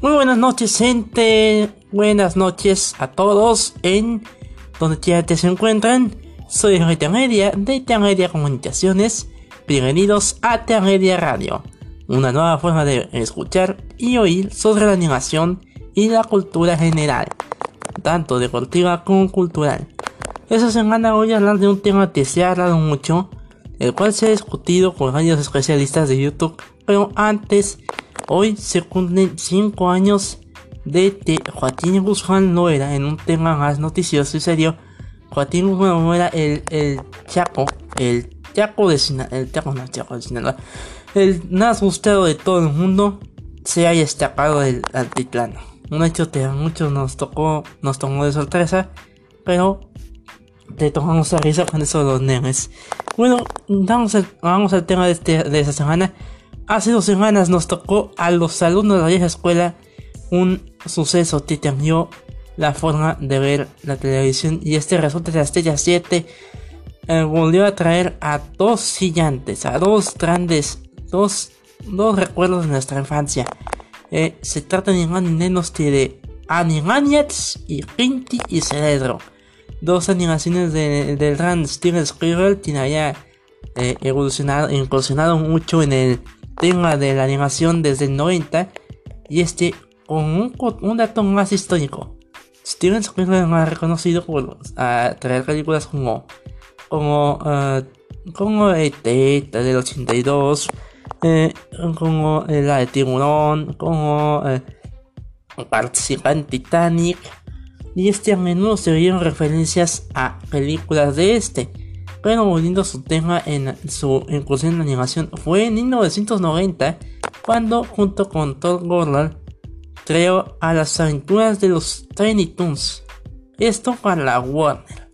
Muy buenas noches, gente. Buenas noches a todos en donde ya te se encuentran. Soy Jorge Media de Media Comunicaciones. Bienvenidos a Media Radio, una nueva forma de escuchar y oír sobre la animación y la cultura general, tanto deportiva como cultural. Esa semana voy a hablar de un tema que se ha hablado mucho, el cual se ha discutido con varios especialistas de YouTube, pero antes Hoy se cumplen 5 años de que Joaquín Guzmán no era en un tema más noticioso y serio. Joaquín Guzmán no era el, el Chaco, el Chaco de Sinaloa, el Chaco no, Chaco de Sinaloa, el más gustado de todo el mundo se haya destacado del altiplano. Un hecho que a muchos nos tocó, nos tomó de sorpresa, pero te tomamos a risa con eso los nenes. Bueno, vamos al, vamos al tema de, este, de esta semana. Hace dos semanas nos tocó a los alumnos de la vieja escuela un suceso que cambió la forma de ver la televisión y este resulta de la Estrella 7 eh, volvió a traer a dos gigantes, a dos grandes, dos, dos recuerdos de nuestra infancia. Eh, se trata ni más ni menos que de Animaniacs y Pinky y Cerebro. Dos animaciones de, del gran Steven Spielberg que había eh, evolucionado, incursionado mucho en el tema de la animación desde el 90 y este con un, dato más histórico. Steven Spielberg ha reconocido por traer películas como como uh, como ET del 82 eh, como la de Tiburón como eh, en Titanic y este a menudo se vieron referencias a películas de este pero volviendo a su tema en su incursión en animación, fue en 1990 cuando junto con Todd Gordon creó a las aventuras de los Tiny Toons. Esto para la Warner.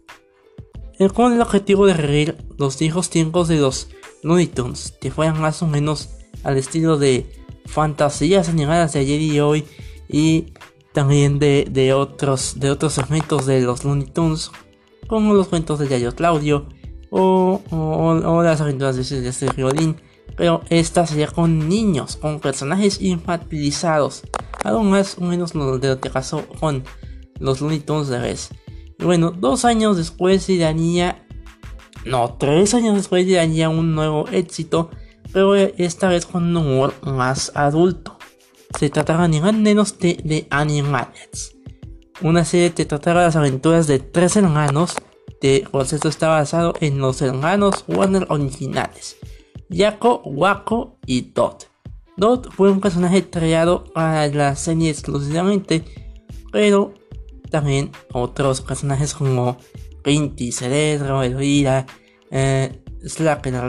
Con el objetivo de reír los viejos tiempos de los Looney Tunes, que fueran más o menos al estilo de fantasías animadas de ayer y hoy y también de, otros, de otros segmentos de los Looney Tunes, como los cuentos de Yayo Claudio, o, las aventuras de, este violín, pero esta sería con niños, con personajes infantilizados, algo más o menos lo que pasó con los Looney Tunes de vez. Y bueno, dos años después daría, no, tres años después daría un nuevo éxito, pero esta vez con un humor más adulto. Se trataba ni más menos de, de Animaniacs, una serie que trataba las aventuras de tres hermanos este concepto está basado en los hermanos Warner originales, Yako, Wako y Dot. Dot fue un personaje creado para la serie exclusivamente, pero también otros personajes como Pinty, Cerebro, Elvira, eh, Slack la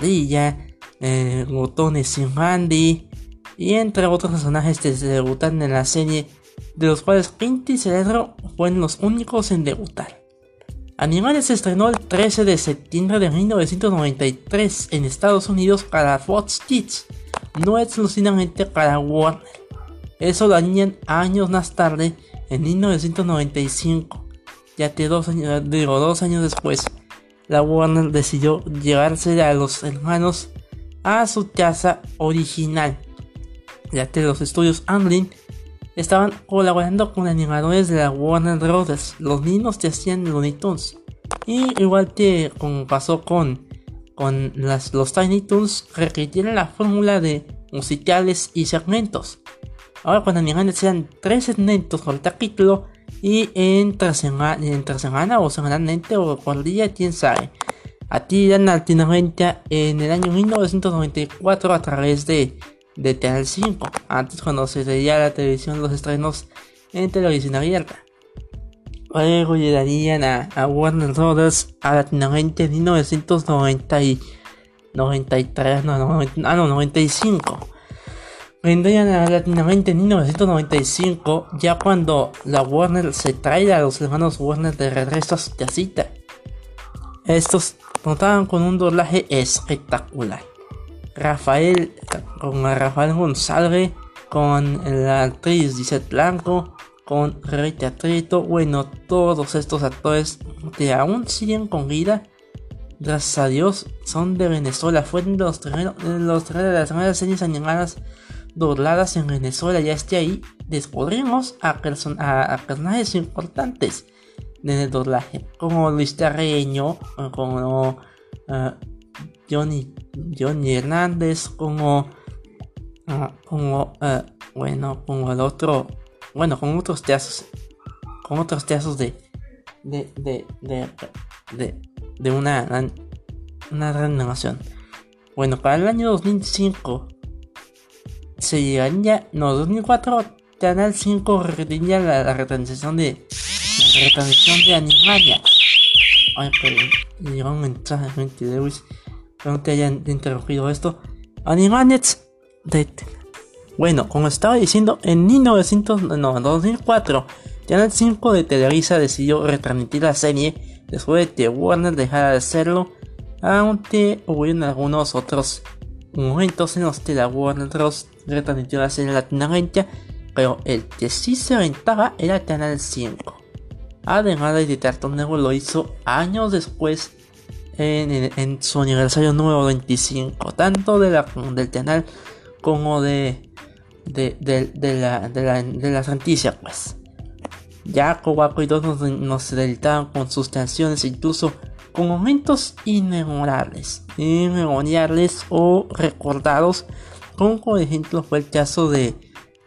eh, Botones y Randy, y entre otros personajes que se debutan en la serie, de los cuales Pinty y Cerebro fueron los únicos en debutar. Animales se estrenó el 13 de septiembre de 1993 en Estados Unidos para Fox Kids, no exclusivamente para Warner. Eso lo harían años más tarde, en 1995, ya que dos años, digo, dos años después, la Warner decidió llevarse a los hermanos a su casa original, ya que los estudios Amblin estaban colaborando con animadores de la Warner Brothers, los mismos que hacían Looney Tunes. Y igual que como pasó con, con los Tiny Toons, repitieron la fórmula de musicales y segmentos. Ahora cuando animan sean tres segmentos por capítulo y entre semana, entre semana o semanalmente o por día, quién sabe. Aquí dan alternamente en el año 1994 a través de de Canal 5, antes cuando se veía la televisión los estrenos en televisión abierta. Luego llegarían a, Warner Brothers a Latinoamérica en 1993, no, no, ah, no, 95. Vendrían a Latinoamérica en 1995, ya cuando la Warner se trae a los hermanos Warner de regreso a su casita. Estos contaban con un doblaje espectacular. Rafael, con Rafael González, con la actriz Gisette Blanco, con Rita Trito, bueno, todos estos actores que aún siguen con vida, gracias a Dios, son de Venezuela, fueron de los los, de las primeras series animadas dobladas en Venezuela. Ya esté ahí, descubrimos a, personajes importantes en el doblaje, como Luis Terreño, como uh, Johnny, Johnny Hernández, como, uh, como uh, bueno, como el otro, bueno, con otros teatros, con otros teatros de, de, de, de, de, de una, una gran nación. Bueno, para el año 2005 se llegaría, no, 2004 Canal 5 retendría la, la retransmisión de la retransmisión de Animania. Ay, pero llegó un mensaje de Lewis. No te hayan interrumpido esto. Animaniacs de bueno, como estaba diciendo, en 1900, no, 2004, Canal 5 de Televisa decidió retransmitir la serie después de que Warner dejara de hacerlo, aunque hubo algunos otros momentos en los que la Warner Bros. retransmitió la serie latinoamericana, pero el que sí se aventaba era Canal 5. Además de Cartoon Network lo hizo años después en, su aniversario número 25, tanto de la, del canal como de de, de, la, de, la, de la franquicia, pues. Ya Kowako y todos nos, nos deleitaban con sus canciones, incluso con momentos inmemorables, inmemorables o recordados, como por ejemplo fue el caso de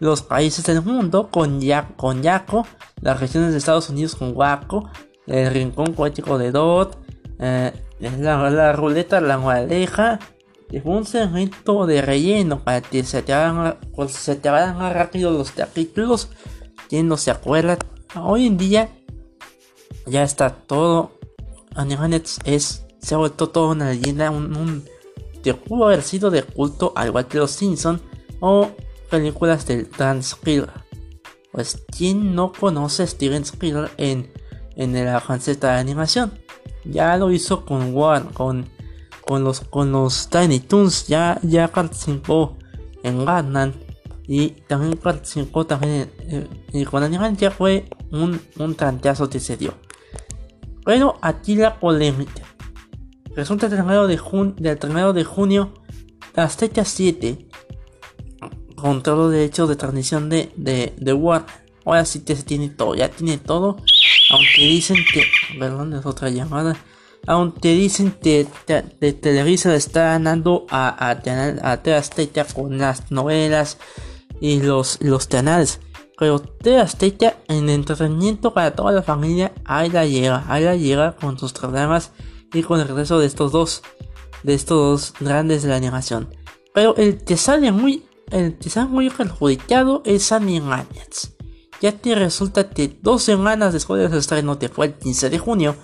los países del mundo con, ya, con Yaco, las regiones de Estados Unidos con Waco, el rincón poético de Dot, eh, la, la, ruleta la moraleja, es un segmento de relleno para que se te hagan, pues, se te más rápido los capítulos. Quien no se acuerda, hoy en día ya está todo. Animanets es, se ha vuelto toda una leyenda, un, un que pudo haber sido de culto al igual que los Simpsons o películas del Dan. Pues quien no conoce a Steven Spielberg en, en la faceta de animación. Ya lo hizo con Warner, con con los, con los Tiny Toons ya, ya participó en Gatman y también participó también y con Animal ya fue un, un tanteazo que se dio. Pero aquí la polémica. Resulta el de del 3 de junio, fechas 7, con todos los derechos de transmisión de, de, de War. Ahora sí que se tiene todo, ya tiene todo. Aunque dicen que, perdón, es otra llamada aunque dicen que de Televisa está ganando a, a, a con las novelas y los, los canales. Pero Azteca en entretenimiento para toda la familia, ahí la llega, ahí la llega con sus programas y con el regreso de estos dos, de estos dos grandes de la animación. Pero el que sale muy, el que sale muy perjudicado es Animaniacs. Ya que resulta que dos semanas después de su estreno, que fue el 15 de junio,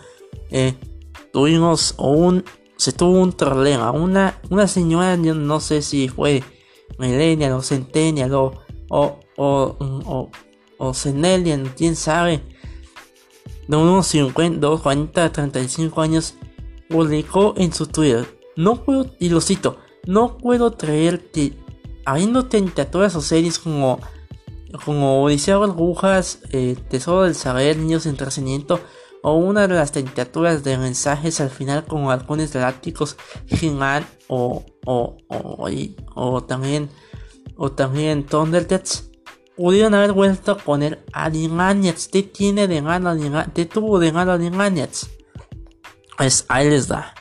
eh, tuvimos un se tuvo un problema. Una una señora no sé si fue millennial o centennial o o o o, o quién sabe. De unos 50 40 35 años publicó en su Twitter no puedo y lo cito no puedo creer que habiendo tentativas o series como como Odisea de Agujas, eh, Tesoro del Saber, Niños en Trascendimiento, o una de las tentaturas de mensajes al final como halcones galácticos He-Man o, o, o, o, también o también Thundercats pudieron haber vuelto con el Animaniacs. ¿qué tiene de gana ¿qué tuvo de gana Animaniacs? pues ahí les da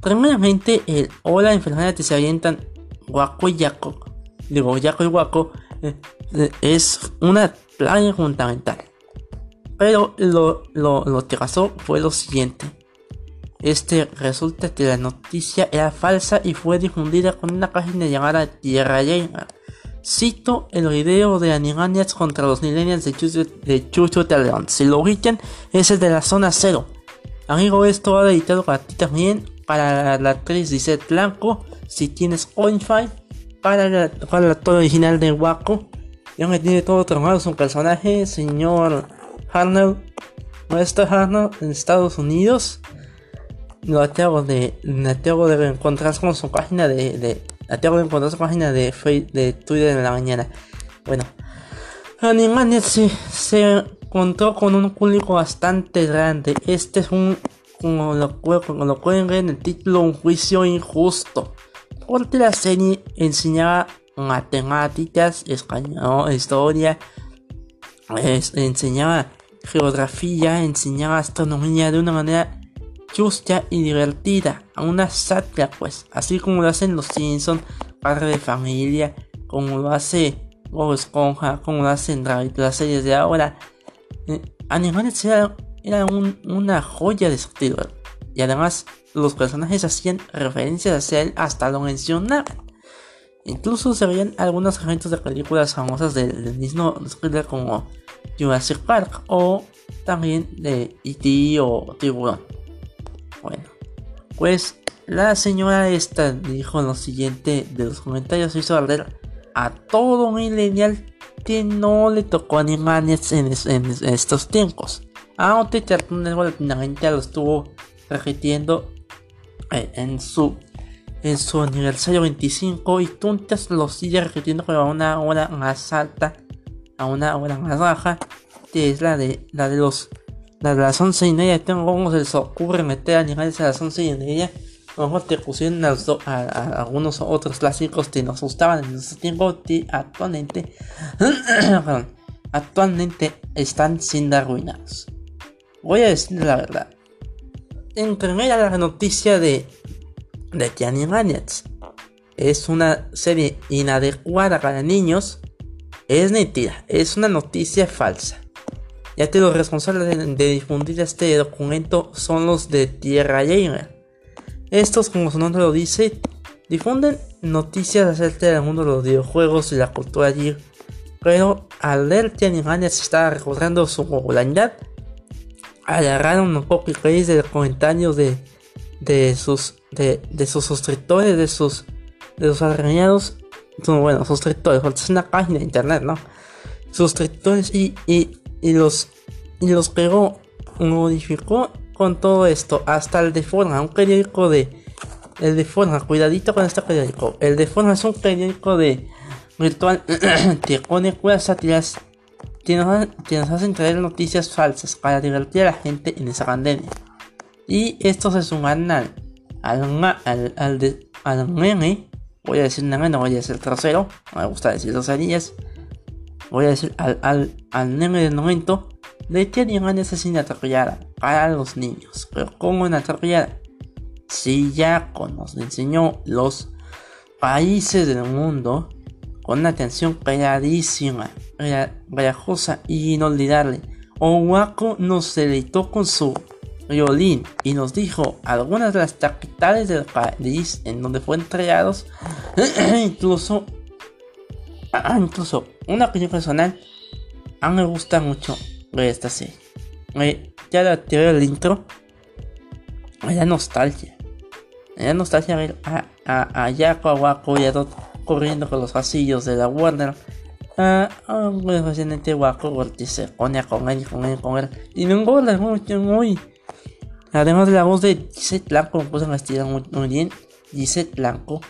primeramente el hola enfermedad que se avientan Guaco y Yaco. Digo Yaco y eh, es una playa fundamental pero lo, lo, que pasó fue lo siguiente. Este resulta que la noticia era falsa y fue difundida con una página llamada Tierra Gamer. Cito el video de Animaniacs contra los millennials de Chucho, de Chucho León. Si lo ubican, es el de la zona cero. Amigo, esto va editado para ti también, para la, actriz Dice Blanco, si tienes Coinfy, para, la, para actor original de Waco. Ya me tiene todo transformado su personaje, señor no está Arnold en Estados Unidos. Lo acabo de, acabo de encontrar con su página de, de acabo de encontrar su página de, de Twitter en la mañana. Bueno, Animaniacs se, se encontró con un público bastante grande. Este es un, como lo, como lo pueden ver en el título, un juicio injusto. Porque la serie enseñaba matemáticas, español, historia, enseñaba geografía, enseñaba astronomía de una manera justa y divertida, a una sátira pues, así como lo hacen los Simpsons, padre de familia, como lo hace Bob Esponja, como lo hacen las series de ahora. Eh, Animales era, era una joya de estilo y además los personajes hacían referencias a él hasta lo mencionaban. Incluso se veían algunos ejemplos de películas famosas del, mismo thriller como Jurassic Park o también de E.T. o Tiburón. Bueno, pues la señora esta dijo lo siguiente de los comentarios hizo arder a todo millennial que no le tocó animales en, en, estos tiempos. Aunque Cartoon Network lo estuvo repitiendo en su en su aniversario 25 y Tuntas lo sigue repitiendo a una hora más alta, a una hora más baja, que es la de la de los la de las 11 y media. Tengo cómo se les ocurre meter animales a las 11 y media. Mejor te pusieron a, algunos otros clásicos que nos gustaban en ese tiempo que actualmente, actualmente están siendo arruinados. Voy a decir la verdad. En primera la noticia de de Animaniacs es una serie inadecuada para niños, es mentira, es una noticia falsa. Ya que los responsables de, difundir este documento son los de Tierra Gamer. Estos, como su nombre lo dice, difunden noticias acerca del mundo de los videojuegos y la cultura geek. Pero al ver que Animaniacs está recordando su popularidad, agarraron un poco el de los comentarios de, de sus de, de sus suscriptores, de sus de sus arañados, bueno, suscriptores, porque es una página de internet, ¿no? Suscriptores y, y, y los y los pegó, modificó con todo esto, hasta el de forma, un periódico de el de forma, cuidadito con este periódico. El de forma es un periódico de virtual que pone curas sátiras que nos, que nos hacen traer noticias falsas para divertir a la gente en esa pandemia. Y esto se suman al al, al, al, al nene, voy a decir nene, no voy a decir trasero, no me gusta decir dos voy a decir al, al, al nene del momento, de que animan esa atropellada para los niños. Pero como en atropellada, si ya nos enseñó los países del mundo con una atención clarísima, grajosa y inolvidable, Owaco nos deleitó con su violín y nos dijo algunas de las capitales del país en donde fue entregados, incluso, incluso una opinión personal, a mí me gusta mucho esta serie. ya la teoría del intro, me da nostalgia. Me da nostalgia ver a, a, a Yako y a Dot corriendo por los pasillos de la Warner. Ah, muy fácilmente Waco porque se pone con él. Y me engorda mucho, muy. Además de la voz de Gisette Blanco, me puse a muy, bien. Gisette Blanco,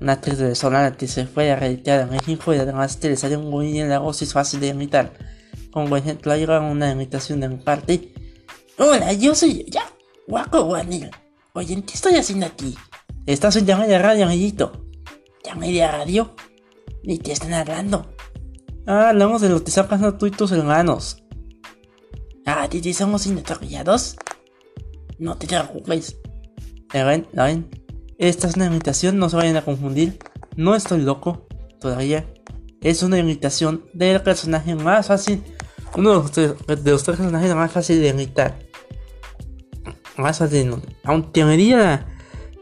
una actriz de venezolana que se fue a reeditar en México y además te le salió muy bien la voz, es fácil de imitar. Como ejemplo, hay una imitación de mi parte. Hola, yo soy ya, Guaco Guanil. Oye, ¿qué estoy haciendo aquí? Estás en llamada de radio, amiguito. ¿Llamada de radio? Ni te están hablando. Ah, hablamos de lo que tú y tus hermanos. Ah, ¿te somos inatropillados? No te preocupes. ¿La ven? ¿La ven? Esta es una imitación, no se vayan a confundir. No estoy loco todavía. Es una imitación del personaje más fácil. Uno de los, tres personajes más fácil de imitar. Más fácil. Aunque me diga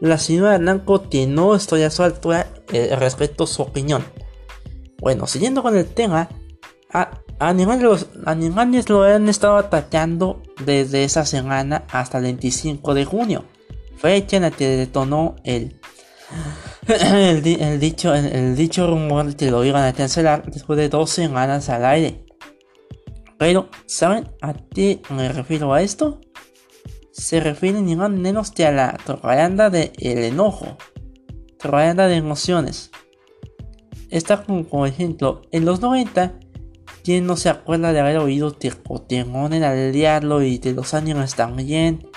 la, señora Blanco que no estoy a su altura eh, respecto a su opinión. Bueno, siguiendo con el tema, animales, animales lo han estado atacando desde esa semana hasta el 25 de junio, fecha en la que detonó el, el, dicho, el, dicho rumor que lo iban a cancelar después de dos semanas al aire. Pero, ¿saben a qué me refiero a esto? Se refiere ni menos que a la del el enojo, propaganda de emociones. Está como, ejemplo, en los 90 ¿Quién no se acuerda de haber oído Pokémon en al diablo y de los animales también?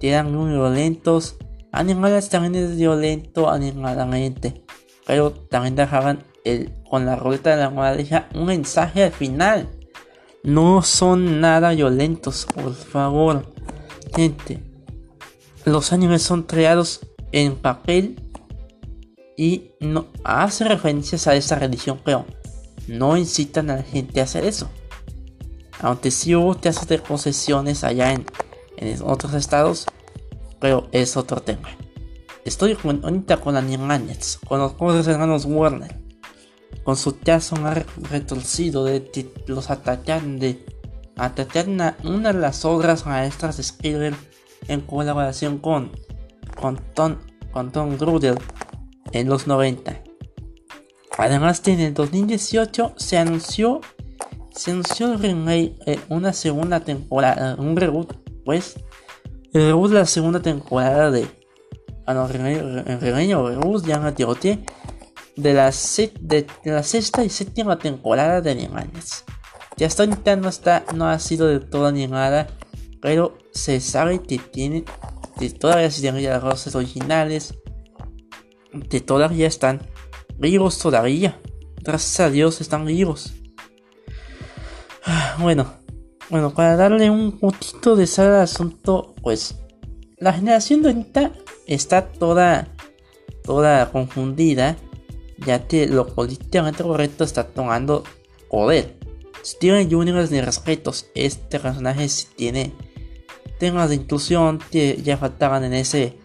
Que eran muy violentos. Animales también es violento animalmente. Pero también dejaban con la ruleta de la moraleja un mensaje al final. No son nada violentos, por favor. Gente, los animes son creados en papel y no hace referencias a esa religión, pero no incitan a la gente a hacer eso. Aunque sí hubo tasas de posesiones allá en, en otros estados, pero es otro tema. Estoy con, ahorita con Animaniacs, con los pobres hermanos Warner, con su teatro retorcido de los atacan de atacan una de las obras maestras de Spielberg en colaboración con con Tom, con Tom Grudel en los 90. Además, en el 2018 se anunció se anunció eh, una segunda temporada, un reboot, pues el reboot de la segunda temporada de ah no, reboot ya de la, de, la sexta y séptima temporada de Animales. Ya hasta ahorita no está, no ha sido de todo animada, pero se sabe que tiene, que todavía se tienen las voces originales, que todavía están vivos todavía. Gracias a Dios están vivos. Bueno, bueno, para darle un poquito de sal al asunto, pues la generación de ahorita está toda, toda confundida, ya que lo políticamente correcto está tomando poder. Steven Universe ni respetos, este personaje si tiene temas de inclusión que ya faltaban en ese,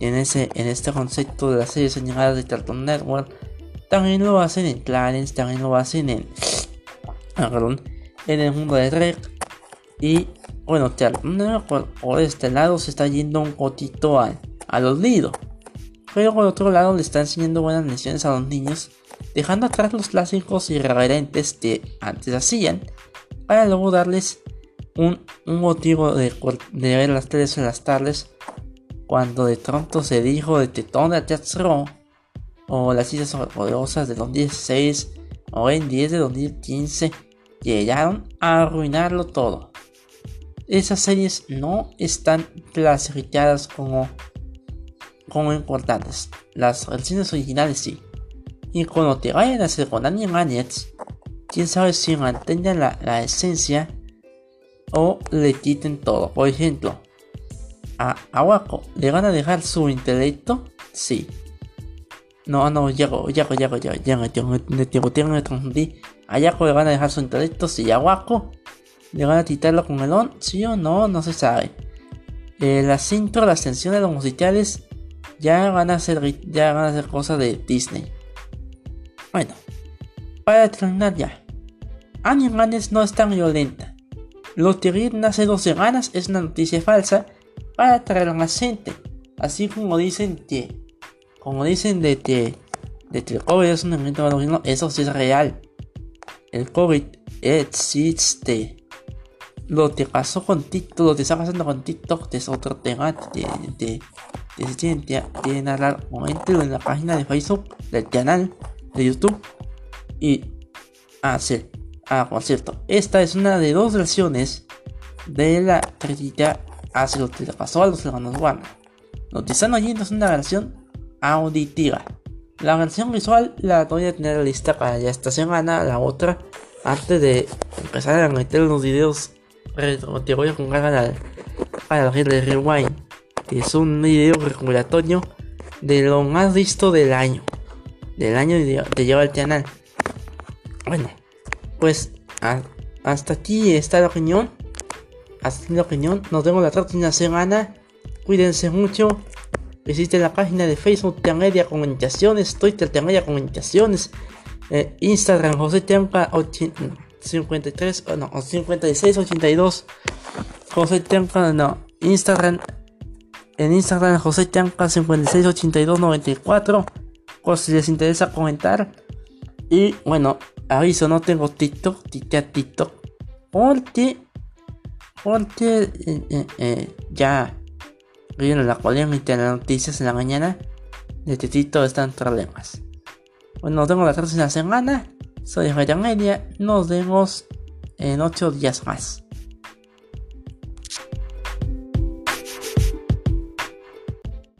en ese, en este concepto de las series animadas de Cartoon Network. También lo hacen en Clarence, también lo hacen en, ah, perdón, en el mundo de Rec. Y bueno, por, por este lado se está yendo un poquito al, al olvido. Pero por otro lado le está enseñando buenas lecciones a los niños, dejando atrás los clásicos irreverentes que antes hacían, para luego darles un, motivo de, ver las teles en las tardes, cuando de pronto se dijo de Tetón de Teatro, o las islas poderosas de 2016, o en 10 de 2015, llegaron a arruinarlo todo. Esas series no están clasificadas como, como importantes. Las versiones originales sí. Y cuando te vayan a hacer con Animaniacs, quién sabe si mantengan la, la esencia o le quiten todo. Por ejemplo, a Awako le van a dejar su intelecto, sí. No, no, ya, ya, ya, ya, ya, ya, ya, me confundí. A Yako le van a dejar su intelecto, sí. A Wako le van a quitarlo con melón, sí o no, no se sabe. Eh, las intro, las tensiones, los musicales ya van a ser, ya van a ser cosas de Disney. Bueno, para terminar ya. Animales no es tan violenta. Lo que hace dos semanas es una noticia falsa para atraer a la gente. Así como dicen que, como dicen de que, de que el COVID es un evento malogino, eso sí es real. El COVID existe. Lo que pasó con TikTok, lo que está pasando con TikTok es otro tema de, de, de, de, de hablar en la página de Facebook del canal de YouTube. Y, ah, sí, ah, por cierto, esta es una de dos versiones de la crítica hacia lo que le pasó a los hermanos Warner. Lo que están oyendo es una versión auditiva. La versión visual la voy a tener lista para ya esta semana, la otra, antes de empezar a meter los videos te voy a jugar al, al Rewind, que es un video regulatorio de lo más visto del año, del año de lleva el canal. Bueno, pues hasta aquí está la opinión hasta la opinión. Nos vemos la próxima semana. Cuídense mucho. Visiten la página de Facebook Media Comunicaciones, Twitter Media Comunicaciones, eh, Instagram José Tianca 53, no, 5682. José Tianca, no, Instagram. En Instagram José Tianca 568294. Por si les interesa comentar. Y bueno, aviso, no tengo TikTok, TikTok, TikTok. Porque porque eh, eh, eh, ya vieron la polémica en las noticias en la mañana de Titito están problemas. Bueno, nos vemos la próxima semana. Soy Media. Nos vemos en 8 días más.